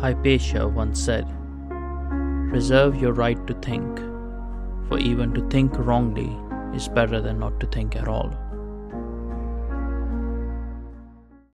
Hypatia once said, Reserve your right to think, for even to think wrongly is better than not to think at all.